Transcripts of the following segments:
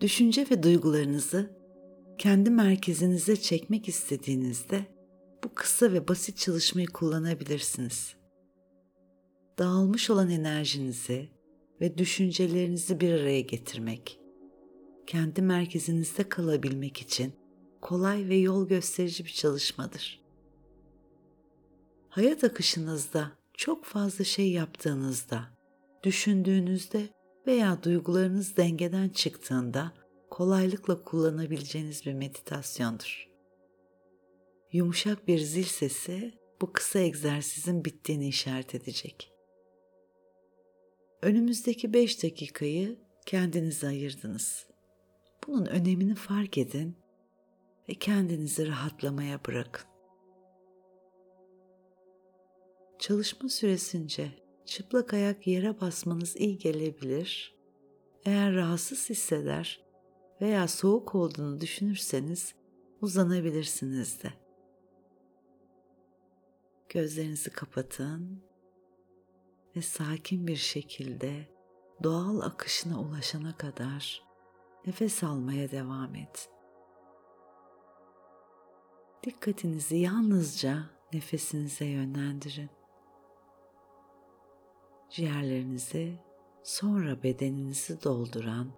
Düşünce ve duygularınızı kendi merkezinize çekmek istediğinizde bu kısa ve basit çalışmayı kullanabilirsiniz. Dağılmış olan enerjinizi ve düşüncelerinizi bir araya getirmek, kendi merkezinizde kalabilmek için kolay ve yol gösterici bir çalışmadır. Hayat akışınızda çok fazla şey yaptığınızda, düşündüğünüzde veya duygularınız dengeden çıktığında kolaylıkla kullanabileceğiniz bir meditasyondur. Yumuşak bir zil sesi bu kısa egzersizin bittiğini işaret edecek. Önümüzdeki 5 dakikayı kendinize ayırdınız. Bunun önemini fark edin ve kendinizi rahatlamaya bırakın. Çalışma süresince çıplak ayak yere basmanız iyi gelebilir. Eğer rahatsız hisseder veya soğuk olduğunu düşünürseniz uzanabilirsiniz de. Gözlerinizi kapatın ve sakin bir şekilde doğal akışına ulaşana kadar nefes almaya devam et. Dikkatinizi yalnızca nefesinize yönlendirin. Ciğerlerinizi sonra bedeninizi dolduran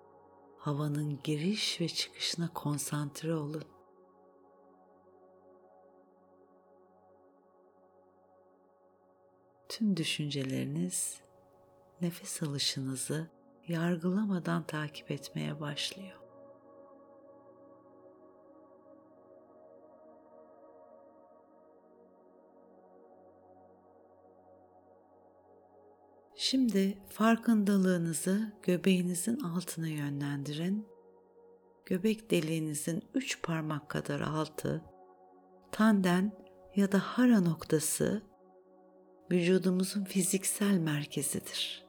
havanın giriş ve çıkışına konsantre olun. Tüm düşünceleriniz nefes alışınızı yargılamadan takip etmeye başlıyor. Şimdi farkındalığınızı göbeğinizin altına yönlendirin. Göbek deliğinizin üç parmak kadar altı, tanden ya da hara noktası vücudumuzun fiziksel merkezidir.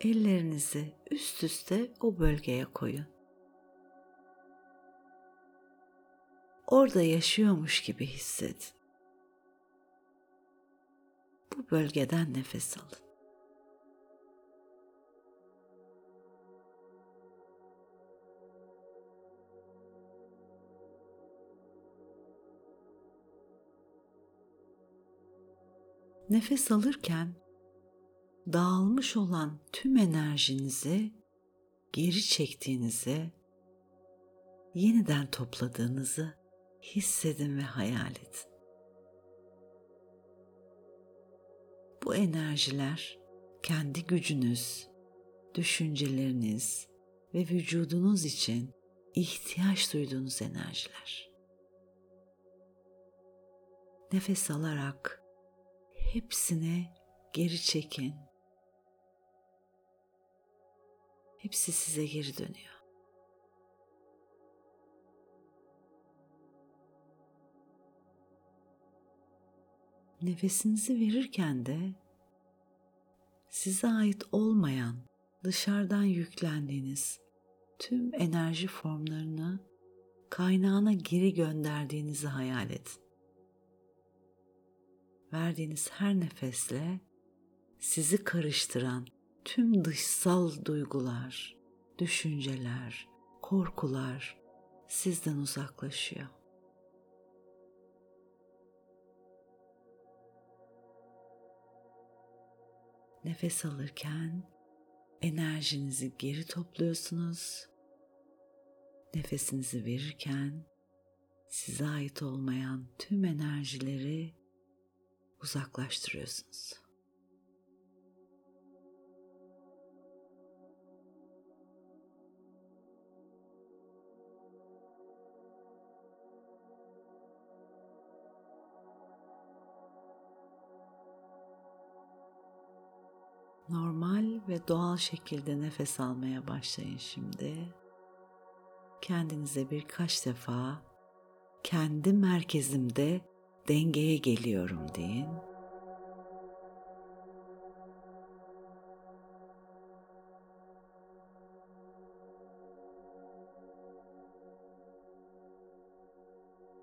Ellerinizi üst üste o bölgeye koyun. Orada yaşıyormuş gibi hissedin bu bölgeden nefes alın. Nefes alırken dağılmış olan tüm enerjinizi geri çektiğinizi, yeniden topladığınızı hissedin ve hayal edin. Bu enerjiler kendi gücünüz, düşünceleriniz ve vücudunuz için ihtiyaç duyduğunuz enerjiler. Nefes alarak hepsine geri çekin. Hepsi size geri dönüyor. Nefesinizi verirken de size ait olmayan, dışarıdan yüklendiğiniz tüm enerji formlarını kaynağına geri gönderdiğinizi hayal edin. Verdiğiniz her nefesle sizi karıştıran tüm dışsal duygular, düşünceler, korkular sizden uzaklaşıyor. Nefes alırken enerjinizi geri topluyorsunuz. Nefesinizi verirken size ait olmayan tüm enerjileri uzaklaştırıyorsunuz. Normal ve doğal şekilde nefes almaya başlayın şimdi. Kendinize birkaç defa kendi merkezimde dengeye geliyorum deyin.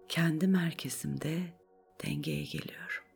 Kendi merkezimde dengeye geliyorum.